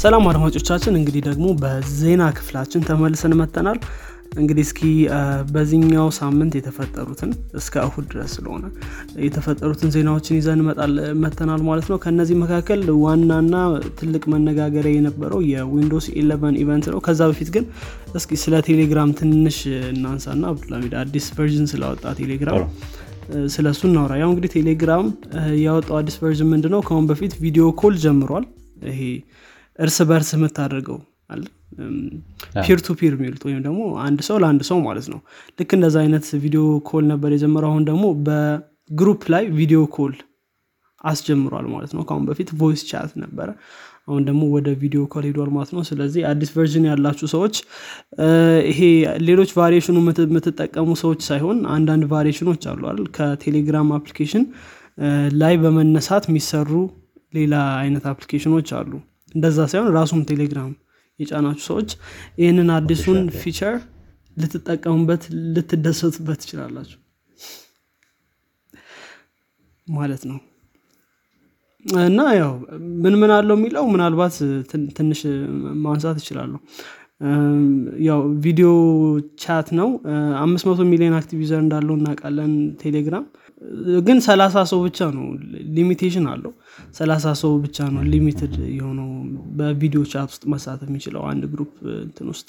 ሰላም አድማጮቻችን እንግዲህ ደግሞ በዜና ክፍላችን ተመልሰን መተናል እንግዲህ እስኪ በዚህኛው ሳምንት የተፈጠሩትን እስከ እሁድ ድረስ ስለሆነ የተፈጠሩትን ዜናዎችን ይዘን መተናል ማለት ነው። ከነዚህ መካከል ዋናና ትልቅ መነጋገሪያ የነበረው የዊንዶስ 11 event ነው። ከዛ በፊት ግን እስኪ ስለ ቴሌግራም ትንሽ እናንሳና አብዱልሚድ አዲስ version ስላወጣ ቴሌግራም ስለ እሱ እናውራ። ያው እንግዲህ ቴሌግራም ያወጣው አዲስ version ምንድነው? ከአሁን በፊት video call ጀምሯል። ይሄ እርስ በርስ የምታደርገው አለ? peer to peer የሚሉት ወይም ደግሞ አንድ ሰው ለአንድ ሰው ማለት ነው። ልክ እንደዛ አይነት video call ነበር የጀመረው። አሁን ደግሞ በ group ላይ video call አስጀምሯል ማለት ነው። ከአሁን በፊት voice chat ነበረ። አሁን ደግሞ ወደ video call ሄዷል ማለት ነው። ስለዚህ አዲስ version ያላችሁ ሰዎች ይሄ ሌሎች version ኑ የምትጠቀሙ ሰዎች ሳይሆን አንዳንድ version ኦች አሉ አይደል? ከቴሌግራም application ላይ በመነሳት የሚሰሩ ሌላ አይነት application ኦች አሉ እንደዛ ሳይሆን ራሱም ቴሌግራም የጫናችሁ ሰዎች ይህንን አዲሱን feature ልትጠቀሙበት ልትደሰቱበት ትችላላችሁ ማለት ነው። እና ያው ምን ምን አለው የሚለው ምናልባት ትንሽ ማንሳት ይችላለሁ ያው video chat ነው። አምስት መቶ ሚሊዮን active user እንዳለው እናውቃለን ቴሌግራም ግን ሰላሳ ሰው ብቻ ነው limitation አለው። ሰላሳ ሰው ብቻ ነው limited የሆነው በ video chat ውስጥ መሳተፍ የሚችለው አንድ group እንትን ውስጥ።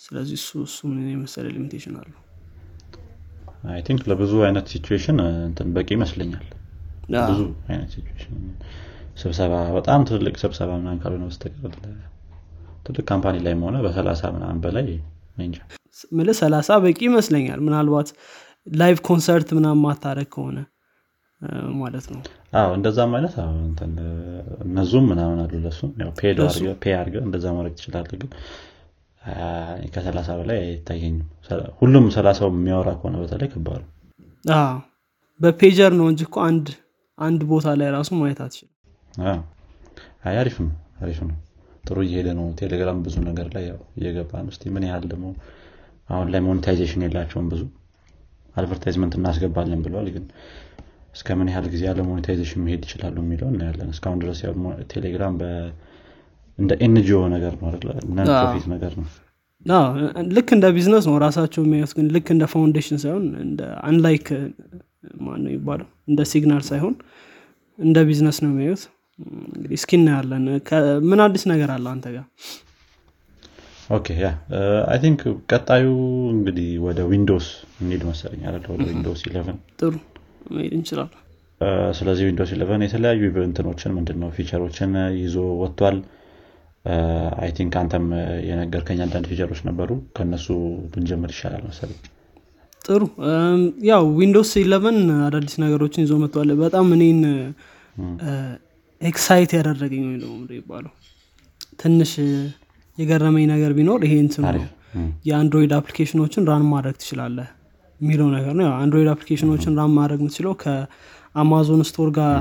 ስለዚህ እሱ እሱ ምን የመሰለ limitation አለው። I think ለብዙ አይነት እንትን በቂ ይመስለኛል። ብዙ አይነት situation ስብሰባ በጣም ትልቅ ስብሰባ ምናምን ካልሆነ በስተቀር ትልቅ ካምፓኒ ላይ ሆነ በሰላሳ ምናምን በላይ ምል ሰላሳ በቂ ይመስለኛል። ምናልባት ላይቭ ኮንሰርት ምናምን ማታረግ ከሆነ ማለት ነው። አዎ እንደዛም አይነት እነዙም ምናምን አሉ ለሱ። ፔ አርገ እንደዛ ማድረግ ትችላለ ግን ከሰላሳ በላይ አይታየኝም። ሁሉም ሰላሳው የሚያወራ ከሆነ በተለይ ከባድ በፔጀር ነው እንጂ እኮ አንድ አንድ ቦታ ላይ ራሱ ማየት አትችልም። አሪፍ ነው አሪፍ ነው። ጥሩ እየሄደ ነው። ቴሌግራም ብዙ ነገር ላይ እየገባ ነው ምን ያህል ደግሞ አሁን ላይ monetization የላቸውም ብዙ advertisement እናስገባለን ብለዋል ግን እስከ ምን ያህል ጊዜ ያለ monetization መሄድ ይችላሉ የሚለው እናያለን። እስካሁን ድረስ ቴሌግራም እንደ NGO ነገር ነው non profit ነገር ነው። ልክ እንደ ቢዝነስ ነው ራሳቸው የሚያዩት። ግን ልክ እንደ foundation ሳይሆን unlike ማነው ይባለው እንደ ሲግናል ሳይሆን እንደ ቢዝነስ ነው የሚያዩት። እንግዲህ እስኪ እናያለን። ምን አዲስ ነገር አለ አንተ ጋር okay yeah። I think ቀጣዩ እንግዲህ ወደ Windows እንሄድ መሰለኝ አለ ወደ Windows eleven ጥሩ መሄድ እንችላለን። ስለዚህ Windows eleven የተለያዩ እንትኖችን ምንድነው feature ኦችን ይዞ ወጥቷል። I think አንተም የነገርከኝ አንዳንድ feature ኦች ነበሩ። ከነሱ ብንጀምር ይሻላል መሰለኝ። ጥሩ። ያው Windows eleven አዳዲስ ነገሮችን ይዞ መጥቷል። በጣም እኔን excite ያደረገኝ ወይ ነው ይባለው ትንሽ የገረመኝ ነገር ቢኖር ይሄ እንትን ነው። የ Android application ኦችን run ማድረግ ትችላለህ የሚለው ነገር ነው። Android application ኦችን run ማድረግ የምትችለው ከ Amazon store ጋር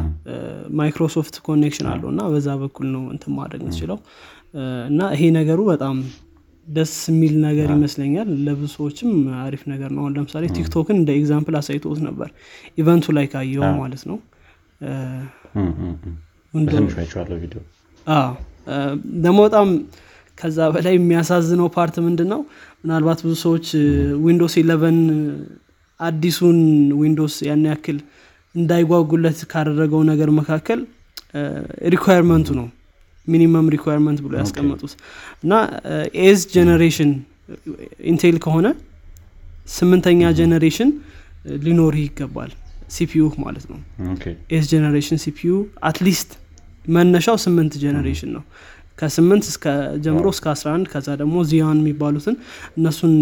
Microsoft connection አለው እና በዛ በኩል ነው እንትን ማድረግ የምትችለው። እና ይሄ ነገሩ በጣም ደስ የሚል ነገር ይመስለኛል። ለብዙ ሰዎችም አሪፍ ነገር ነው። ለምሳሌ TikTok ን እንደ example አሳይቶት ነበር። event ኡ ላይ ካየው ማለት ነው። ደግሞ በጣም ከዛ በላይ የሚያሳዝነው part ምንድን ነው ምናልባት ብዙ ሰዎች Windows eleven አዲሱን Windows ያን ያክል እንዳይጓጉለት ካደረገው ነገር መካከል requirement ኡ ነው። minimum requirement ብሎ ያስቀመጡት። እና eighth generation Intel ከሆነ ስምንተኛ generation ሊኖር ይገባል CPU ማለት ነው። eighth generation CPU at least መነሻው ስምንት generation ነው ከስምንት እስከ ጀምሮ እስከ 11 ከዛ ደግሞ Zen የሚባሉትን እነሱን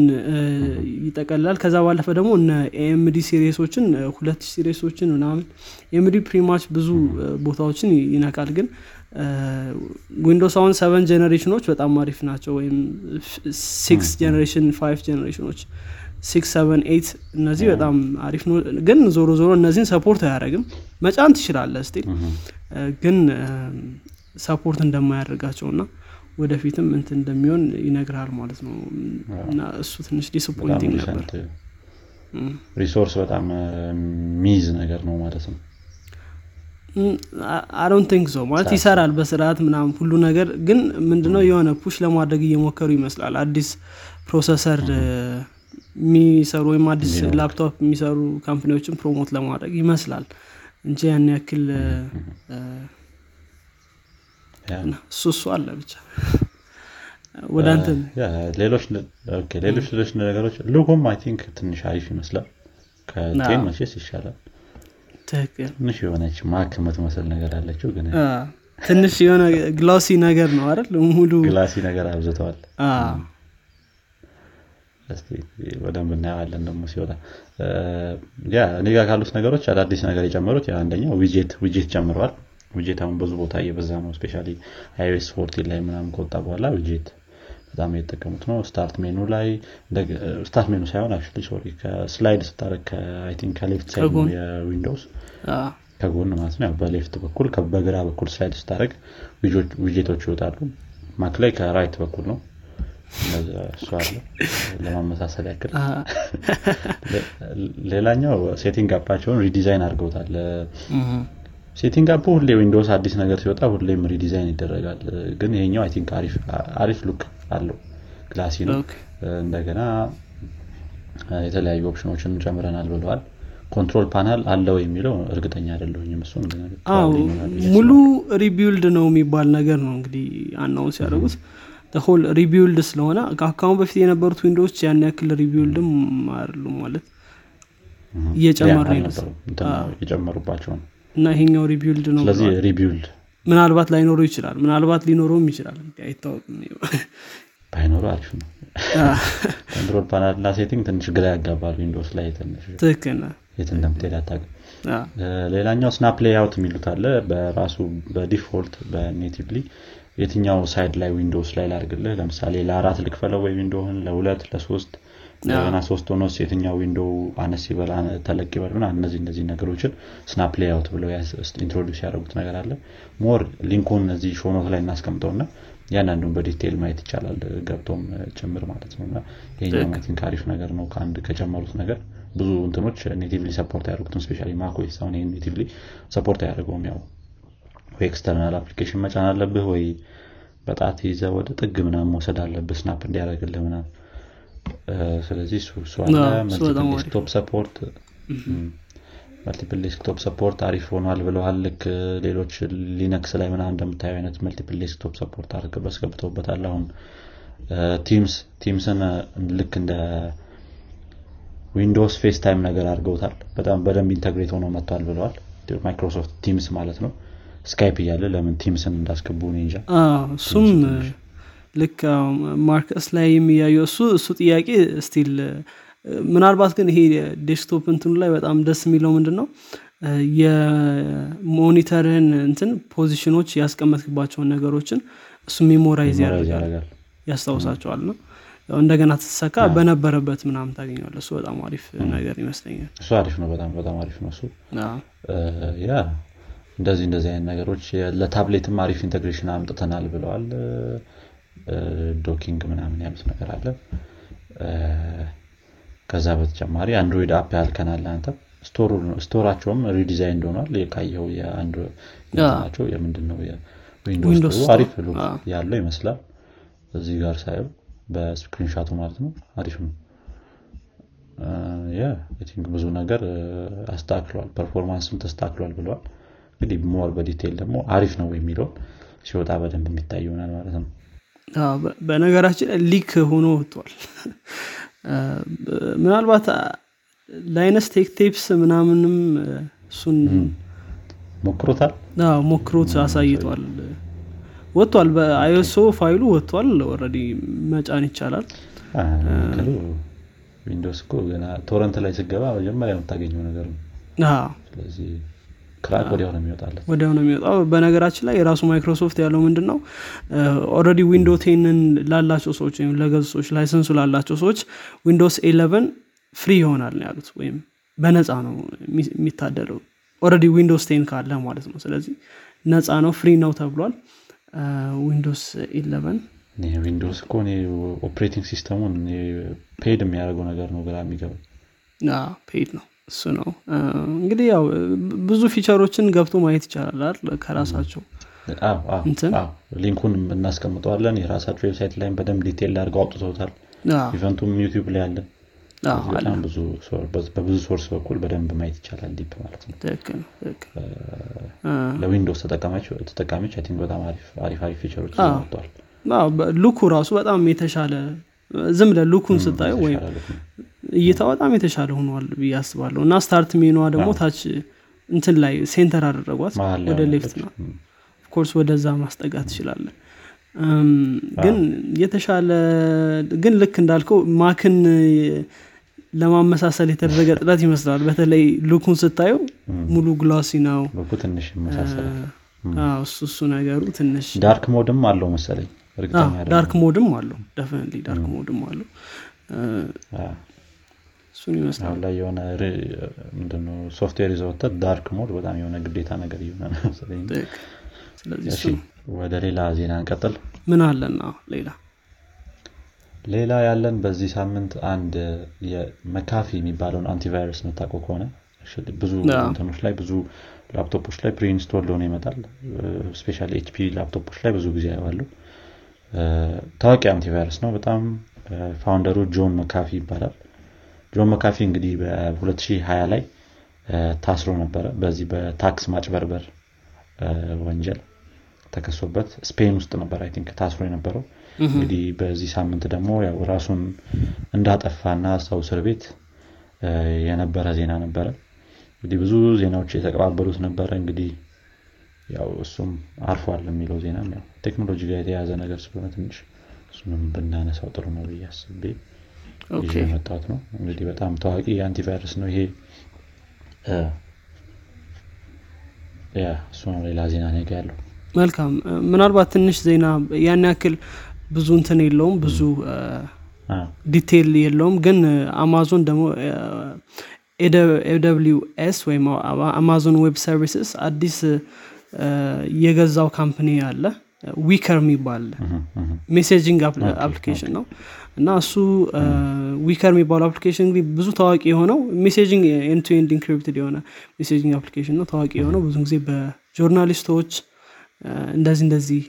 ይጠቀልላል። ከዛ ባለፈ ደግሞ እነ AMD series ኦችን ሁለት ሲሪሶችን ምናምን ኤምዲ ፕሪማች ብዙ ቦታዎችን ይነካል። ግን ዊንዶስ አሁን ሰቨን ጀኔሬሽኖች በጣም አሪፍ ናቸው። ወይም ሲክስ ጀኔሬሽን ፋይቭ ጀኔሬሽኖች ሲክስ ሰቨን ኤት እነዚህ በጣም አሪፍ ነው። ግን ዞሮ ዞሮ እነዚህን ሰፖርት አያደረግም መጫን ትችላለ ስቲል። ግን ሰፖርት እንደማያደርጋቸው እና ወደፊትም እንትን እንደሚሆን ይነግራል ማለት ነው። እና እሱ ትንሽ disappointing ነበር። resource በጣም ሚዝ ነገር ነው ማለት ነው። I don't think so ማለት ይሰራል በስርዓት ምናምን ሁሉ ነገር ግን ምንድነው የሆነ push ለማድረግ እየሞከሩ ይመስላል። አዲስ processor የሚሰሩ ወይም አዲስ ላፕቶፕ የሚሰሩ company ዎችን promote ለማድረግ ይመስላል። እንጂ ያን ያክል እሱ እሱ አለ ብቻ። ወደ አንተ ሌሎች ሌሎች ነገሮች ልኩም አይ ቲንክ ትንሽ አሪፍ ይመስላል። ከቴን መቼስ ይሻላል። ትንሽ የሆነች ማክ የምትመስል ነገር አለችው ግን ትንሽ የሆነ ግላሲ ነገር ነው አይደል? ሙሉ ግላሲ ነገር አብዝተዋል በደንብ እናየዋለን ደግሞ ሲወጣ። ያ እኔ ጋር ካሉት ነገሮች አዳዲስ ነገር የጨመሩት አንደኛው ዊጄት ዊጄት ጨምረዋል ዊጄት አሁን ብዙ ቦታ እየበዛ ነው። especially iOS fourteen ላይ ምናምን ከወጣ በኋላ ዊጄት በጣም የተጠቀሙት ነው። start menu ላይ start menu ሳይሆን አክ ሶሪ ከስላይድ ከአይቲንክ ከሌፍት ሳይድ የዊንዶውስ ከጎን ማለት ነው። በ left በኩል በግራ በኩል slide ስታደረግ ዊጄቶች ይወጣሉ። Mac ላይ ከ right በኩል ነው። እሱ አለ። ለማመሳሰል ያክል ሌላኛው setting app ኣቸውን redesign አድርገውታል setting app ሁሌ Windows አዲስ ነገር ሲወጣ ሁሌም redesign ይደረጋል። ግን ይሄኛው I think አሪፍ look አለው። glassy ነው። እንደገና የተለያዩ option ኦችን ጨምረናል ብለዋል። control panel አለው የሚለው እርግጠኛ አይደለሁኝም እሱን ሙሉ rebuild ነው የሚባል ነገር ነው እንግዲህ አሁን ሲያደርጉት whole rebuild ስለሆነ ከአሁን በፊት የነበሩት Windows ኦች ያን ያክል rebuild ም አይደሉም ማለት እየጨመሩ የጨመሩባቸው ነው እና ይሄኛው rebuild ነው ስለዚህ rebuild ምናልባት ላይኖሩ ይችላል ምናልባት ሊኖረውም ይችላል። አይታወቅም ባይኖሩ አሪፍ ነው። control panel እና setting ትንሽ ግራ ያጋባል Windows ላይ ትንሽ ትክክል የት እንደምትሄድ አታውቅም። ሌላኛው snap layout የሚሉት አለ በራሱ በ default በ natively የትኛው side ላይ Windows ላይ ላድርግልህ ለምሳሌ ለአራት ልክፈለው ወይ window ውን ለሁለት ለሶስት እንደገና ሶስት ሆኖስ የትኛው window አነስ ይበል ተለቅ ይበል ምና እነዚህ እነዚህ ነገሮችን snap layout ብለው introduce ያደረጉት ነገር አለ። more link ኡን እዚህ show note ላይ እናስቀምጠውና ያንዳንዱን በ detail ማየት ይቻላል ገብቶም ጭምር ማለት ነው። እና ይሄኛው think አሪፍ ነገር ነው። ከአንድ ከጨመሩት ነገር ብዙ እንትኖች natively support ያደርጉትም especially macOS አሁን ይህን natively support አያደርገውም። ያው ወይ external application መጫን አለብህ ወይ በጣት ይዘህ ወደ ጥግ ምናም መውሰድ አለብህ። snap እንዲያደርግልህ ምናም ስለዚህ እሱ አለ. multiple desktop support multiple desktop support አሪፍ ሆኗል ብለዋል። ልክ ሌሎች Linux ላይ ምና እንደምታየው አይነት multiple desktop support አድርገው አስገብተውበታል አሁን። Teams Teams ን ልክ እንደ Windows FaceTime ነገር አድርገውታል በጣም በደንብ integrate ሆኖ መጥቷል ብለዋል። Microsoft Teams ማለት ነው። Skype እያለ ለምን Teams ን እንዳስገቡ እንጃ እሱም ልክ ማርከስ ላይ የሚያየው እሱ እሱ ጥያቄ still ምናልባት ግን ይሄ desktop እንትኑ ላይ በጣም ደስ የሚለው ምንድን ነው የ monitor ህን እንትን ፖዚሽኖች ያስቀመጥክባቸውን ነገሮችን እሱ memorize ያደርጋል ያስታውሳቸዋል ነው። እንደገና ትሰካ በነበረበት ምናምን ታገኘዋል እሱ በጣም አሪፍ ነገር ይመስለኛል። እሱ አሪፍ ነው። በጣም በጣም አሪፍ ነው እሱ። ያ እንደዚህ እንደዚህ አይነት ነገሮች ለታብሌትም አሪፍ integration አምጥተናል ብለዋል docking ምናምን ያሉት ነገር አለ። ከዛ በተጨማሪ Android app ያልከናል አንተ። store ኣቸውም redesign እንደሆኗል የአንድ ናቸው የምንድነው? Windows አሪፍ ያለው ይመስላል። እዚህ ጋር ሳየው በ screenshot ኡ ማለት ነው። አሪፍ ነው። think ብዙ ነገር አስተካክለዋል performance ም ተስተካክሏል ብለዋል እንግዲህ more በ detail ደግሞ አሪፍ ነው የሚለውን ሲወጣ በደንብ የሚታይ ይሆናል ማለት ነው በነገራችን leak ሆኖ ወጥቷል። ምናልባት Linus Tech Tips ምናምንም እሱን ሞክሮታል? ሞክሮት አሳይቷል። ወጥቷል። በ ISO file ኡ ወጥቷል። already መጫን ይቻላል። Windows እኮ ገና torrent ላይ ስገባ መጀመሪያ የምታገኘው ነገር ነው። ስለዚህ crack ወዲያው ነው የሚወጣለት። ወዲያው ነው የሚወጣው። በነገራችን ላይ የራሱ ማይክሮሶፍት ያለው ምንድን ነው already Windows ten ን ላላቸው ሰዎች ወይም ለገዙ ሰዎች license ኡ ላላቸው ሰዎች Windows eleven free ይሆናል ነው ያሉት ወይም በነፃ ነው የሚታደለው። already Windows ten ካለ ማለት ነው። ስለዚህ ነፃ ነው free ነው ተብሏል። Windows eleven Windows እኮ operating system ኡን paid የሚያደርገው ነገር ነው ግራ የሚገባ paid ነው እሱ ነው። እንግዲህ ያው ብዙ feature ኦችን ገብቶ ማየት ይቻላል ከራሳቸው link ኡን እናስቀምጠዋለን። የራሳቸው website ላይም በደንብ detail አድርገው አውጥተውታል። event ኡም YouTube ላይ በጣም በብዙ source በኩል በደንብ ማየት ይቻላል deep ማለት ነው። ለ Windows ተጠቃሚዎች think በጣም አሪፍ አሪፍ feature ኦች ወጥተዋል። look ኡ ራሱ በጣም የተሻለ ዝም ለ look ኡን ስታየው ወይም እይታ በጣም የተሻለ ሆኗል ብዬ አስባለሁ። እና start menu ዋ ደግሞ ታች እንትን ላይ center አደረጓት ወደ left ነው። of course ወደዛ ማስጠጋት ትችላለ ግን የተሻለ ግን ልክ እንዳልከው Mac ን ለማመሳሰል የተደረገ ጥረት ይመስላል። በተለይ look ኡን ስታየው ሙሉ glassy ነው። ትንሽ እሱ እሱ ነገሩ ትንሽ dark mode ኡም አለው መሰለኝ። dark mode ኡም አለው። definitely dark mode ኡም አለው እሱን ይመስላል። አሁን ላይ የሆነ ምንድነው ሶፍትዌር ይዘወተት dark mode በጣም የሆነ ግዴታ ነገር እየሆነ ስለዚህ ወደ ሌላ ዜና እንቀጥል። ምን አለና ሌላ ሌላ ያለን በዚህ ሳምንት አንድ የ McAfee የሚባለውን አንቲቫይረስ የምታውቀው ከሆነ ብዙ እንትኖች ላይ ብዙ ላፕቶፖች ላይ preinstall ሆነ ይመጣል። especially HP laptop ኦች ላይ ብዙ ጊዜ ያዋሉ ታዋቂ antivirus ነው። በጣም founder ኡ John McAfee ይባላል John McAfee እንግዲህ በ2020 ላይ ታስሮ ነበረ። በዚህ በታክስ ማጭበርበር ወንጀል ተከሶበት ስፔን ውስጥ ነበር I think ታስሮ የነበረው። እንግዲህ በዚህ ሳምንት ደግሞ ያው ራሱን እንዳጠፋና ሰው እስር ቤት የነበረ ዜና ነበረ። እንግዲህ ብዙ ዜናዎች የተቀባበሉት ነበረ። እንግዲህ ያው እሱም አርፏል የሚለው ያው ቴክኖሎጂ ጋር የተያዘ ነገር ስለሆነ ትንሽ እሱንም ብናነሳው ጥሩ ነው ብዬ አስቤ ያመጣሁት ነው። እንግዲህ በጣም ታዋቂ የ antivirus ነው ይሄ። እሱ ነው ሌላ ዜና ነገ ያለው። መልካም። ምናልባት ትንሽ ዜና ያን ያክል ብዙ እንትን የለውም ብዙ detail የለውም ግን አማዞን ደግሞ AWS ወይም Amazon Web Services አዲስ የገዛው company አለ Wickr የሚባል messaging application ነው እና እሱ Wickr የሚባለው application እንግዲህ ብዙ ታዋቂ የሆነው messaging and encrypted የሆነ messaging application ነው። ታዋቂ የሆነው ብዙ ጊዜ በ journalist ኦች እንደዚህ እንደዚህ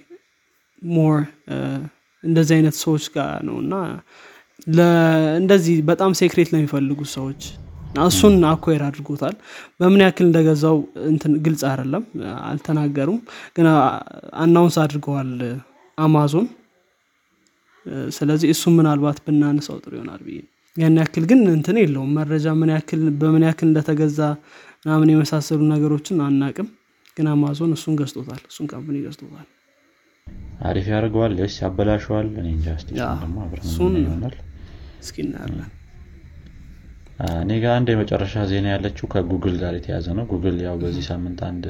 more እንደዚህ አይነት ሰዎች ጋር ነው። እና እንደዚህ በጣም secret ለሚፈልጉ ሰዎች እሱን acquire አድርጎታል። በምን ያክል እንደገዛው ግልጽ አይደለም አልተናገሩም። ግን announce አድርገዋል አማዞን ስለዚህ እሱ ምናልባት ብናነሳው ጥሩ ይሆናል ብዬ ያን ያክል ግን እንትን የለውም። መረጃ ምን ያክል በምን ያክል እንደተገዛ ምናምን የመሳሰሉ ነገሮችን አናቅም። ግን አማዞን እሱን ገዝቶታል። እሱን company ገዝቶታል። አሪፍ ያደርገዋል። ስ ያበላሸዋል። እኔ እንጃ። ደግሞ እሱን ይሆናል። እስኪ እናያለን። እኔ ጋር አንድ የመጨረሻ ዜና ያለችው ከጉግል ጋር የተያዘ ነው። ጉግል ያው በዚህ ሳምንት አንድ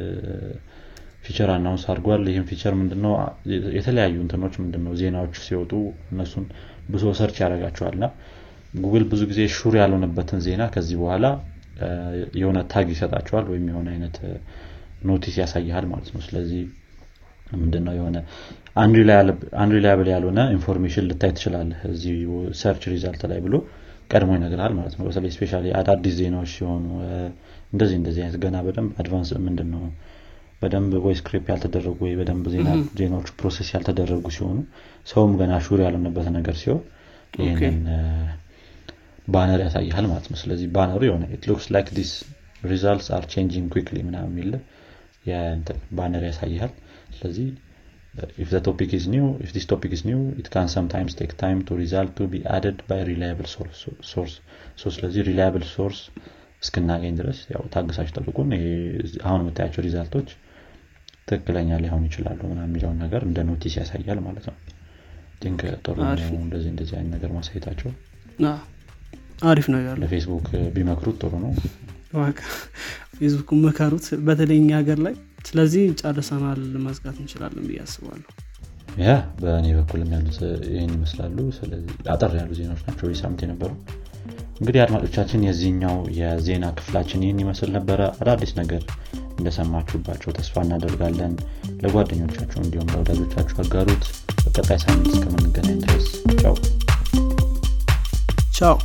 feature announce አድርጓል። ይህም feature ምንድነው? የተለያዩ እንትኖች ምንድነው? ዜናዎች ሲወጡ እነሱን browse search ያደርጋቸዋል። ና ጉግል ብዙ ጊዜ sure ያልሆነበትን ዜና ከዚህ በኋላ የሆነ tag ይሰጣቸዋል ወይም የሆነ አይነት notice ያሳይሃል ማለት ነው። ስለዚህ ምንድነው? የሆነ unreliable ያልሆነ information ልታይ ትችላለህ እዚህ search result ላይ ብሎ ቀድሞ ይነግራል ማለት ነው። በተለይ especially አዳዲስ ዜናዎች ሲሆኑ እንደዚህ እንደዚህ አይነት ገና በደንብ advance ምንድን ነው በደንብ ቮይስ ክሪፕ ያልተደረጉ ወይ በደንብ ዜናዎቹ process ያልተደረጉ ሲሆኑ ሰውም ገና sure ያልሆነበት ነገር ሲሆን ይህንን banner ያሳይሃል ማለት ነው። ስለዚህ banner ኡ የሆነ it looks like these results are changing quickly ምናምን የሚል banner ያሳይሃል። ስለዚህ if the topic is new if this topic is new it can sometimes take time to result to be added by reliable source source. So ስለዚህ reliable source እስክናገኝ ድረስ ያው ታግሳችሁ ጠብቁን። አሁን የምታያቸው result ኦች ትክክለኛ ሊሆኑ ይችላሉ ምናምን የሚለውን ነገር እንደ notice ያሳያል ማለት ነው። think ጥሩ እንደዚህ እንደዚህ አይነት ነገር ማሳየታቸው። አሪፍ ነገር ለፌስቡክ ቢመክሩት ጥሩ ነው። ፌስቡክ መከሩት በተለይ እኛ ሀገር ላይ። ስለዚህ ጨርሰናል መዝጋት እንችላለን ብዬ አስባለሁ። ያ በእኔ በኩል ያሉት ይህን ይመስላሉ። ስለዚህ አጠር ያሉ ዜናዎች ናቸው ሳምንት የነበሩ? እንግዲህ አድማጮቻችን የዚህኛው የዜና ክፍላችን ይህን ይመስል ነበረ። አዳዲስ ነገር እንደሰማችሁባቸው ተስፋ እናደርጋለን። ለጓደኞቻችሁ እንዲሁም ለወዳጆቻችሁ አጋሩት በቀጣይ ሳምንት እስከምንገናኝ ድረስ ቻው። ቻው